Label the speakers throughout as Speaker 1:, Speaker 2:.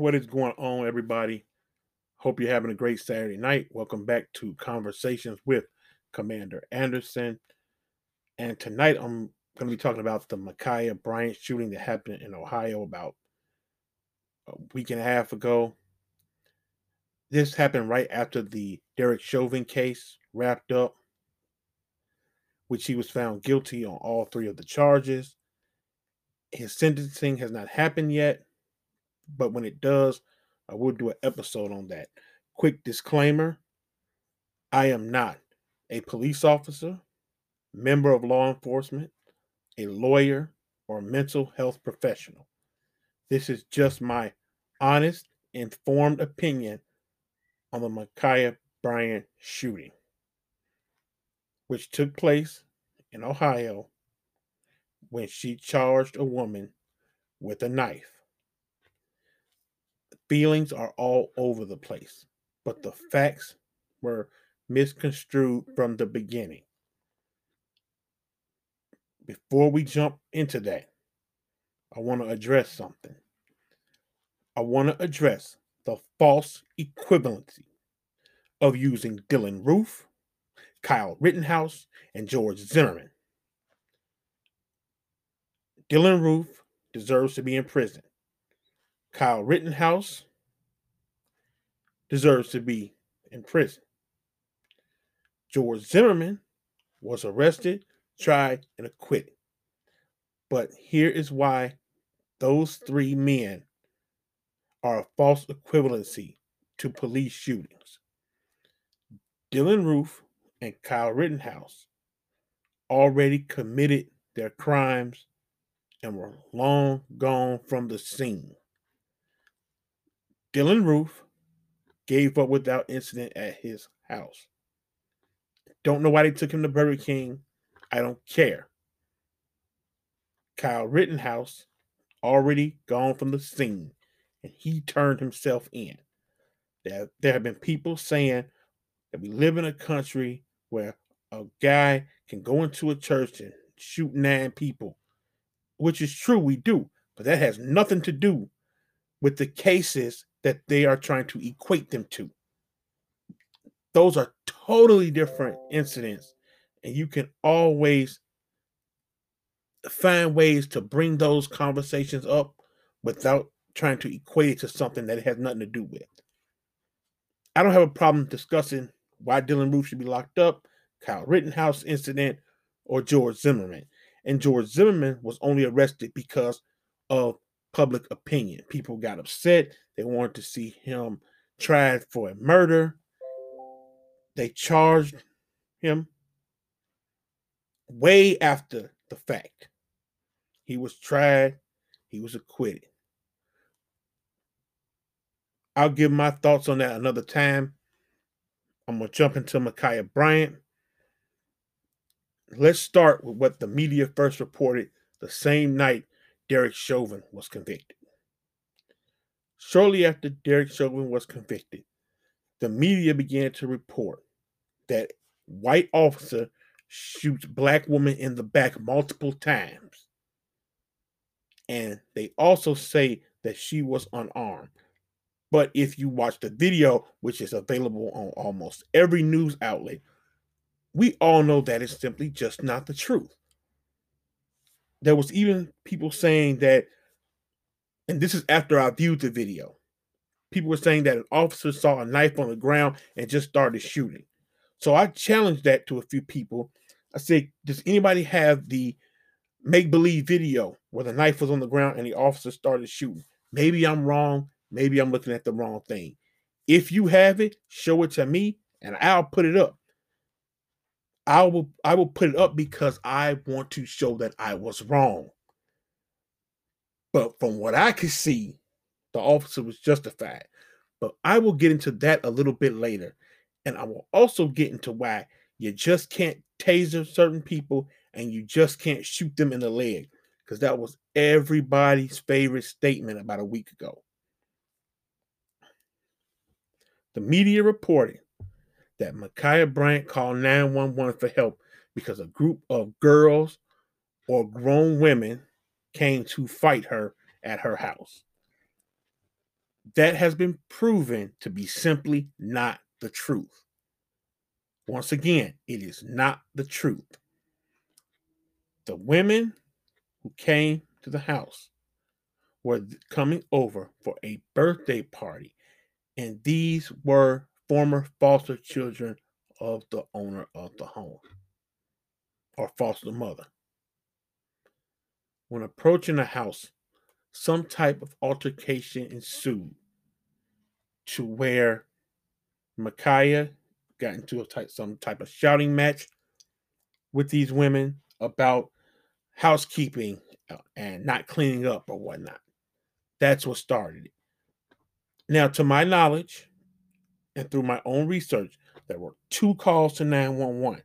Speaker 1: What is going on, everybody? Hope you're having a great Saturday night. Welcome back to Conversations with Commander Anderson. And tonight I'm going to be talking about the Ma'Khia Bryant shooting that happened in Ohio about a week and a half ago. This happened right after the Derek Chauvin case wrapped up, which he was found guilty on all three of the charges. His sentencing has not happened yet, but when it does, I will do an episode on that. Quick disclaimer I am not a police officer, member of law enforcement, a lawyer, or mental health professional. This is just my honest, informed opinion on the Ma'Khia Bryant shooting, which took place in Ohio when she charged a woman with a knife. Feelings are all over the place, but the mm-hmm. facts were misconstrued from the beginning. Before we jump into that, I want to address something. I want to address the false equivalency of using Dylann Roof, Kyle Rittenhouse, and George Zimmerman. Dylann Roof deserves to be in prison. Kyle Rittenhouse deserves to be in prison. George Zimmerman was arrested, tried, and acquitted. But here is why those three men are a false equivalency to police shootings. Dylann Roof and Kyle Rittenhouse already committed their crimes and were long gone from the scene. Dylann Roof gave up without incident at his house. Don't know why they took him to Burger King. I don't care. Kyle Rittenhouse already gone from the scene and he turned himself in. There, there have been people saying that we live in a country where a guy can go into a church and shoot nine people, which is true, we do, but that has nothing to do with the cases that they are trying to equate them to. Those are totally different incidents, and you can always find ways to bring those conversations up without trying to equate it to something that it has nothing to do with. I don't have a problem discussing why Dylann Roof should be locked up, Kyle Rittenhouse incident, or George Zimmerman. And George Zimmerman was only arrested because of public opinion. People got upset. They wanted to see him tried for a murder. They charged him way after the fact. He was tried, he was acquitted. I'll give my thoughts on that another time. I'm going to jump into Ma'Khia Bryant. Let's start with what the media first reported the same night Derek Chauvin was convicted. Shortly after Derek Chauvin was convicted, the media began to report that white officer shoots black woman in the back multiple times. And they also say that she was unarmed. But if you watch the video, which is available on almost every news outlet, we all know that is simply just not the truth. There was even people saying that, and this is after I viewed the video. People were saying that an officer saw a knife on the ground and just started shooting. So I challenged that to a few people. I said, Does anybody have the make believe video where the knife was on the ground and the officer started shooting? Maybe I'm wrong. Maybe I'm looking at the wrong thing. If you have it, show it to me and I'll put it up. I will I will put it up because I want to show that I was wrong. But from what I could see, the officer was justified. But I will get into that a little bit later. And I will also get into why you just can't taser certain people and you just can't shoot them in the leg. Because that was everybody's favorite statement about a week ago. The media reported that Ma'Khia Bryant called 911 for help because a group of girls or grown women came to fight her at her house. that has been proven to be simply not the truth. Once again, it is not the truth. The women who came to the house were coming over for a birthday party, and these were former foster children of the owner of the home or foster mother. When approaching the house, some type of altercation ensued to where Ma'Khia got into a type, some type of shouting match with these women about housekeeping uh, and not cleaning up or whatnot. That's what started it. Now, to my knowledge, and through my own research, there were two calls to 911.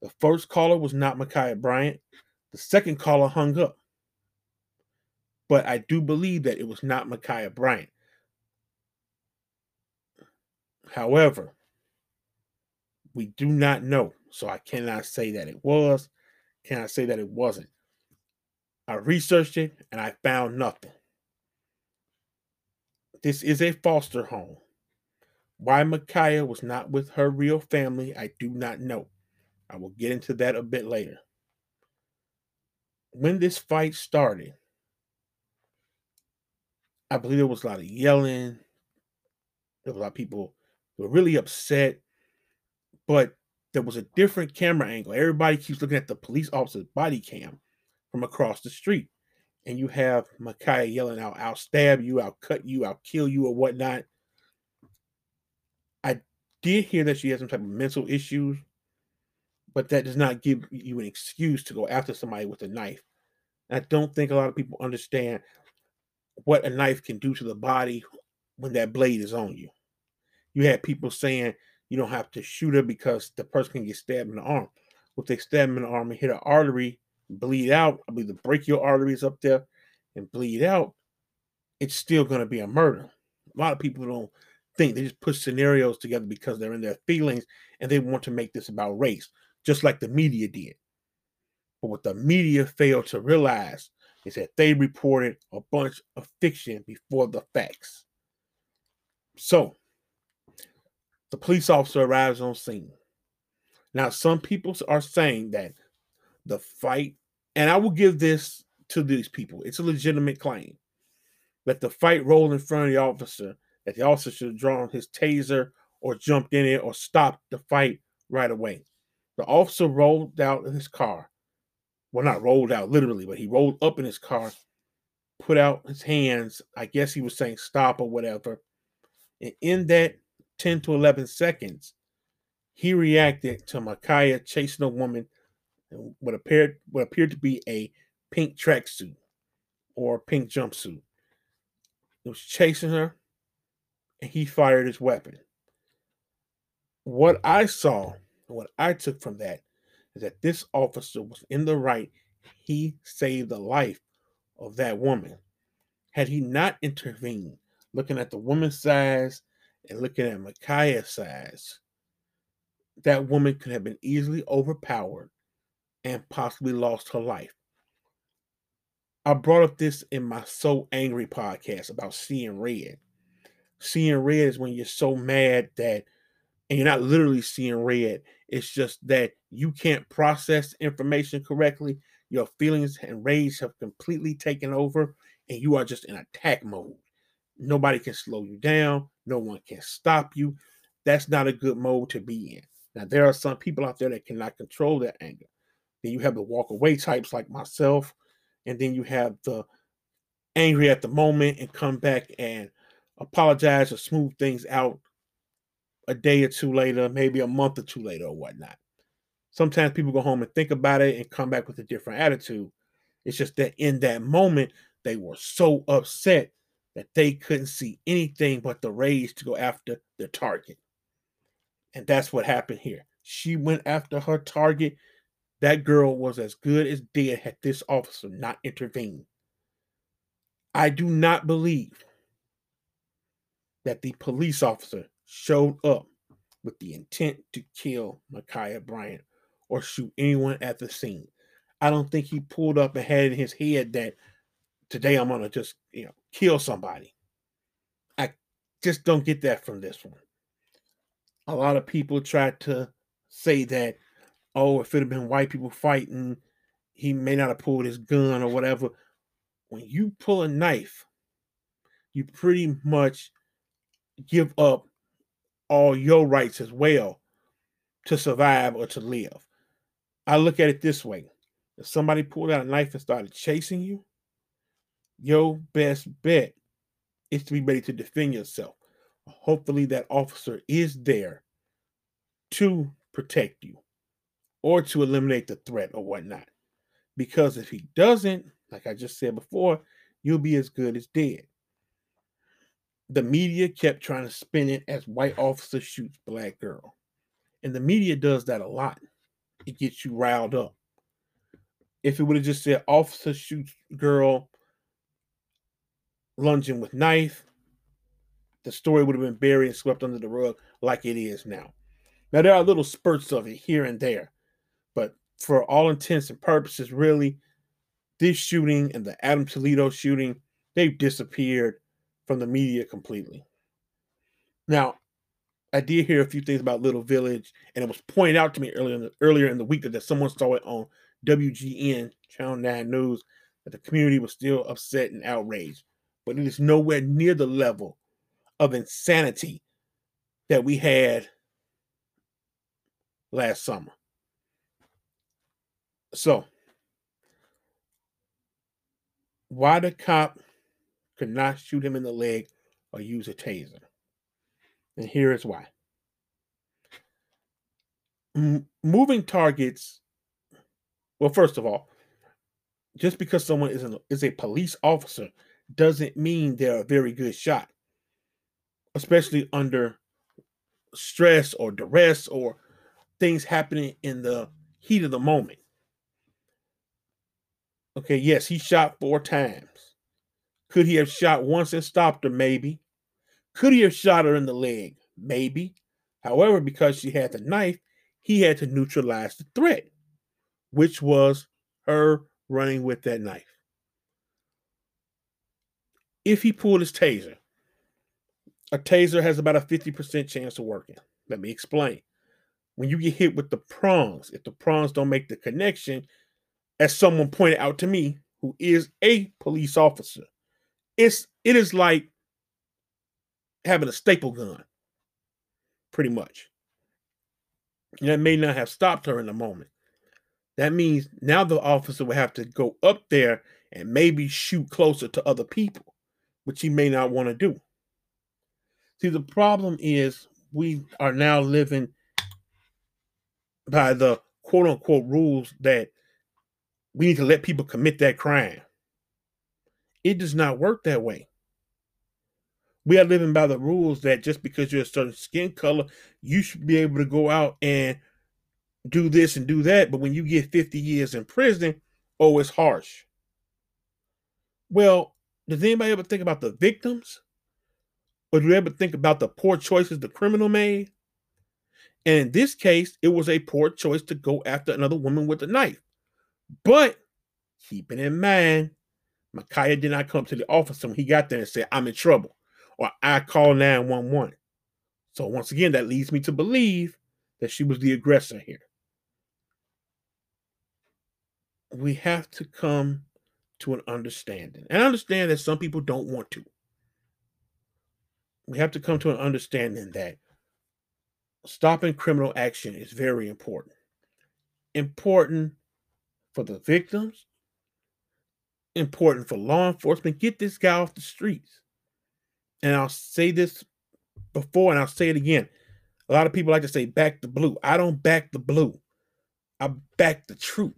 Speaker 1: The first caller was not Ma'Khia Bryant. The second caller hung up. But I do believe that it was not Ma'Khia Bryant. However, we do not know. So I cannot say that it was, cannot say that it wasn't. I researched it and I found nothing. This is a foster home. Why Ma'Khia was not with her real family, I do not know. I will get into that a bit later. When this fight started, I believe there was a lot of yelling. There was a lot of people who were really upset, but there was a different camera angle. Everybody keeps looking at the police officer's body cam from across the street. And you have Ma'Khia yelling out, I'll stab you, I'll cut you, I'll kill you, or whatnot. I did hear that she has some type of mental issues, but that does not give you an excuse to go after somebody with a knife. I don't think a lot of people understand what a knife can do to the body when that blade is on you. You had people saying you don't have to shoot her because the person can get stabbed in the arm. If they stab him in the arm and hit an artery, bleed out, I believe the brachial arteries up there and bleed out, it's still going to be a murder. A lot of people don't think they just put scenarios together because they're in their feelings and they want to make this about race, just like the media did. But what the media failed to realize is that they reported a bunch of fiction before the facts. So, the police officer arrives on scene. Now, some people are saying that the fight, and I will give this to these people, it's a legitimate claim that the fight rolled in front of the officer, that the officer should have drawn his taser or jumped in it or stopped the fight right away. The officer rolled out of his car well, not rolled out literally, but he rolled up in his car, put out his hands. I guess he was saying stop or whatever. And in that 10 to 11 seconds, he reacted to Ma'Khia chasing a woman what appeared what appeared to be a pink tracksuit or pink jumpsuit. He was chasing her, and he fired his weapon. What I saw, what I took from that, that this officer was in the right. He saved the life of that woman. Had he not intervened, looking at the woman's size and looking at Ma'Khia's size, that woman could have been easily overpowered and possibly lost her life. I brought up this in my So Angry podcast about seeing red. Seeing red is when you're so mad that, and you're not literally seeing red, it's just that you can't process information correctly. Your feelings and rage have completely taken over, and you are just in attack mode. Nobody can slow you down. No one can stop you. That's not a good mode to be in. Now, there are some people out there that cannot control their anger. Then you have the walk away types like myself, and then you have the angry at the moment and come back and apologize or smooth things out a day or two later, maybe a month or two later, or whatnot. Sometimes people go home and think about it and come back with a different attitude. It's just that in that moment, they were so upset that they couldn't see anything but the rage to go after the target. And that's what happened here. She went after her target. That girl was as good as dead had this officer not intervened. I do not believe that the police officer showed up with the intent to kill Ma'Khia Bryant or shoot anyone at the scene. I don't think he pulled up and had in his head that today I'm gonna just you know kill somebody. I just don't get that from this one. A lot of people try to say that, oh, if it had been white people fighting, he may not have pulled his gun or whatever. When you pull a knife, you pretty much give up all your rights as well to survive or to live. I look at it this way if somebody pulled out a knife and started chasing you, your best bet is to be ready to defend yourself. Hopefully, that officer is there to protect you or to eliminate the threat or whatnot. Because if he doesn't, like I just said before, you'll be as good as dead. The media kept trying to spin it as white officer shoots black girl. And the media does that a lot. It gets you riled up. If it would have just said officer shoots girl lunging with knife, the story would have been buried and swept under the rug like it is now. Now there are little spurts of it here and there, but for all intents and purposes, really, this shooting and the Adam Toledo shooting, they've disappeared from the media completely. Now, I did hear a few things about Little Village, and it was pointed out to me earlier in the, earlier in the week that, that someone saw it on WGN Channel 9 News that the community was still upset and outraged. But it is nowhere near the level of insanity that we had last summer. So, why the cop could not shoot him in the leg or use a taser? And here is why. M- moving targets, well, first of all, just because someone is, an, is a police officer doesn't mean they're a very good shot, especially under stress or duress or things happening in the heat of the moment. Okay, yes, he shot four times. Could he have shot once and stopped her? Maybe. Could he have shot her in the leg? Maybe. However, because she had the knife, he had to neutralize the threat, which was her running with that knife. If he pulled his taser, a taser has about a 50% chance of working. Let me explain. When you get hit with the prongs, if the prongs don't make the connection, as someone pointed out to me, who is a police officer, it's it is like having a staple gun, pretty much. And that may not have stopped her in the moment. That means now the officer will have to go up there and maybe shoot closer to other people, which he may not want to do. See, the problem is we are now living by the quote unquote rules that we need to let people commit that crime. It does not work that way. We are living by the rules that just because you're a certain skin color, you should be able to go out and do this and do that. But when you get 50 years in prison, oh, it's harsh. Well, does anybody ever think about the victims? Or do you ever think about the poor choices the criminal made? And in this case, it was a poor choice to go after another woman with a knife. But keeping in mind, Ma'Khia did not come to the office when he got there and said, I'm in trouble, or I call 911. So once again, that leads me to believe that she was the aggressor here. We have to come to an understanding. And I understand that some people don't want to. We have to come to an understanding that stopping criminal action is very important. Important for the victims, important for law enforcement. Get this guy off the streets. And I'll say this before and I'll say it again. A lot of people like to say back the blue. I don't back the blue. I back the truth.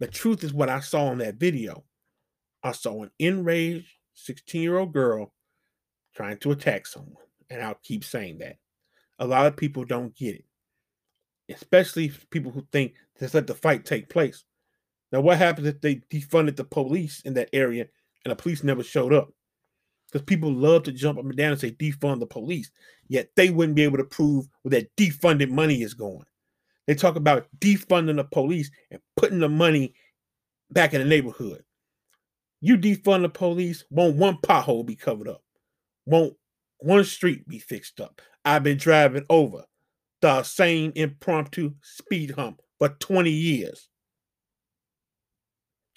Speaker 1: The truth is what I saw in that video. I saw an enraged 16 year old girl trying to attack someone. And I'll keep saying that. A lot of people don't get it, especially people who think just let the fight take place. Now, what happens if they defunded the police in that area and the police never showed up? Because people love to jump up and down and say defund the police, yet they wouldn't be able to prove where that defunded money is going. They talk about defunding the police and putting the money back in the neighborhood. You defund the police, won't one pothole be covered up? Won't one street be fixed up. I've been driving over the same impromptu speed hump for 20 years.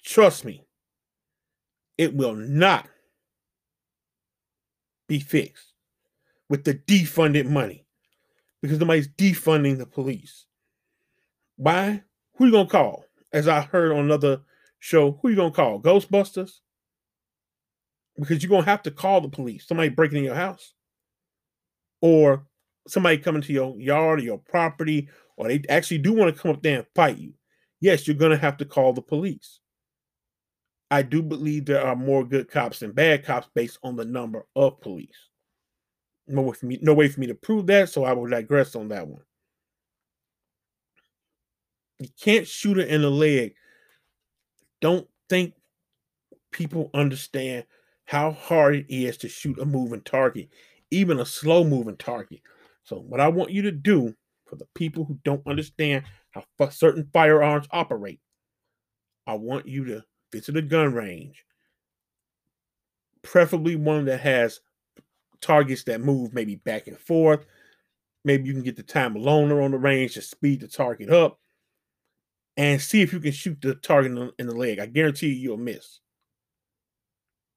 Speaker 1: Trust me, it will not be fixed with the defunded money because nobody's defunding the police. Why? Who you gonna call? As I heard on another show, who you gonna call? Ghostbusters? Because you're gonna have to call the police. Somebody breaking in your house, or somebody coming to your yard or your property, or they actually do want to come up there and fight you. Yes, you're gonna have to call the police. I do believe there are more good cops than bad cops based on the number of police. No way for me, no way for me to prove that, so I will digress on that one. You can't shoot it in the leg. Don't think people understand how hard it is to shoot a moving target, even a slow moving target. So, what I want you to do for the people who don't understand how certain firearms operate, I want you to visit a gun range, preferably one that has targets that move maybe back and forth. Maybe you can get the time loaner on the range to speed the target up and see if you can shoot the target in the, in the leg. I guarantee you, you'll miss.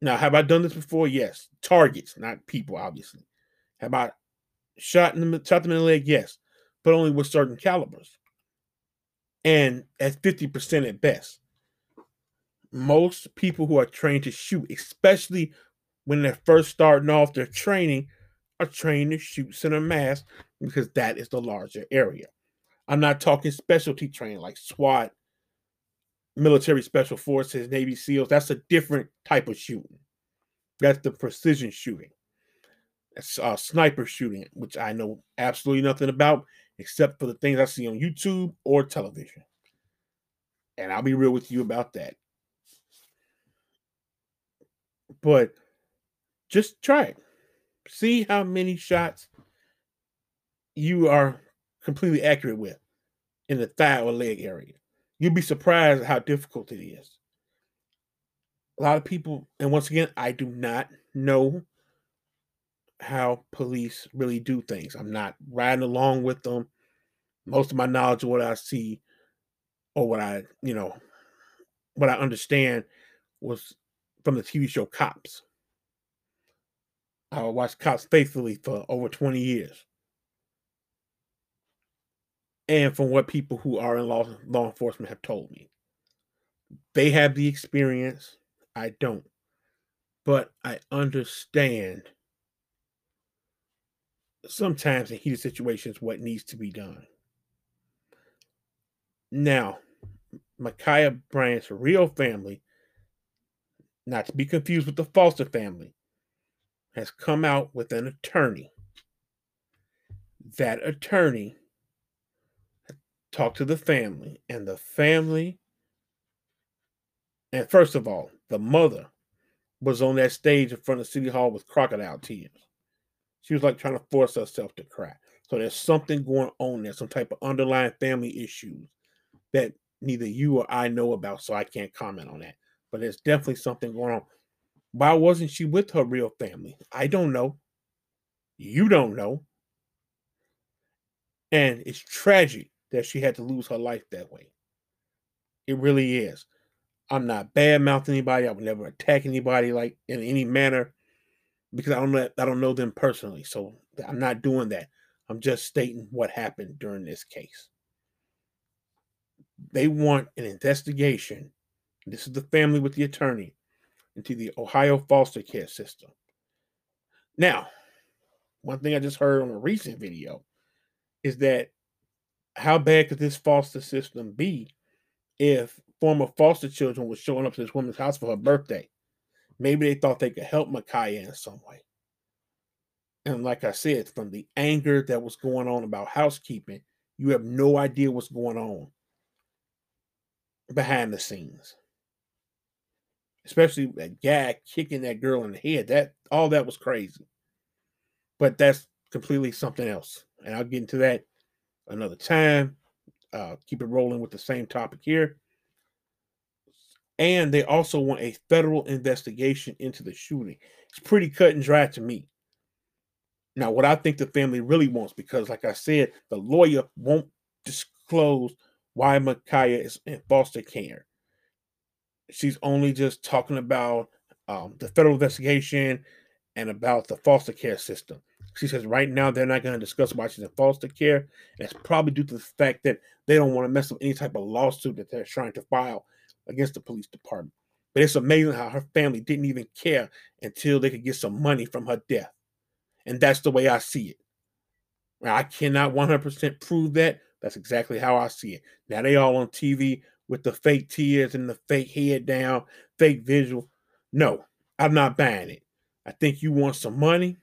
Speaker 1: Now, have I done this before? Yes. Targets, not people, obviously. Have I shot them, shot them in the leg? Yes, but only with certain calibers, and at fifty percent at best. Most people who are trained to shoot, especially when they're first starting off their training, are trained to shoot center mass because that is the larger area. I'm not talking specialty training like SWAT, military special forces, Navy SEALs. That's a different type of shooting. That's the precision shooting. That's uh, sniper shooting, which I know absolutely nothing about except for the things I see on YouTube or television. And I'll be real with you about that. But just try it. See how many shots you are completely accurate with in the thigh or leg area. You'd be surprised how difficult it is. A lot of people, and once again, I do not know how police really do things. I'm not riding along with them. Most of my knowledge of what I see or what I, you know, what I understand was from the TV show Cops. I watched Cops faithfully for over 20 years and from what people who are in law law enforcement have told me. They have the experience. I don't. But I understand sometimes in heated situations what needs to be done. Now, Ma'Khia Bryant's real family, not to be confused with the Foster family, has come out with an attorney. That attorney talked to the family, and the family, and first of all, the mother was on that stage in front of City Hall with crocodile tears. She was like trying to force herself to cry. So there's something going on there, some type of underlying family issues that neither you or I know about, so I can't comment on that. But there's definitely something going on. Why wasn't she with her real family? I don't know. You don't know. And it's tragic that she had to lose her life that way. It really is. I'm not bad mouthing anybody. I would never attack anybody like in any manner because I don't know I don't know them personally. So I'm not doing that. I'm just stating what happened during this case. They want an investigation. This is the family with the attorney into the Ohio foster care system. Now, one thing I just heard on a recent video is that how bad could this foster system be if former foster children were showing up to this woman's house for her birthday? Maybe they thought they could help Ma'Khia in some way. And like I said, from the anger that was going on about housekeeping, you have no idea what's going on behind the scenes. Especially that guy kicking that girl in the head. That all that was crazy. But that's completely something else. And I'll get into that another time. Uh, keep it rolling with the same topic here. And they also want a federal investigation into the shooting. It's pretty cut and dry to me. Now, what I think the family really wants, because like I said, the lawyer won't disclose why Ma'Khia is in foster care. She's only just talking about um, the federal investigation and about the foster care system. She says right now they're not going to discuss why she's in foster care. And it's probably due to the fact that they don't want to mess up any type of lawsuit that they're trying to file against the police department. But it's amazing how her family didn't even care until they could get some money from her death. And that's the way I see it. I cannot 100% prove that. That's exactly how I see it. Now they all on TV with the fake tears and the fake head down, fake visual. No, I'm not buying it. I think you want some money.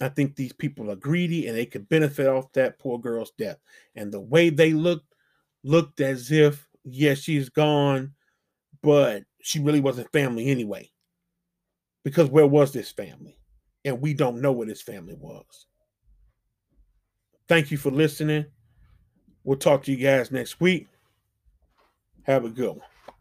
Speaker 1: I think these people are greedy and they could benefit off that poor girl's death. And the way they looked looked as if, yes, she's gone, but she really wasn't family anyway. Because where was this family? And we don't know where this family was. Thank you for listening. We'll talk to you guys next week. Have a good one.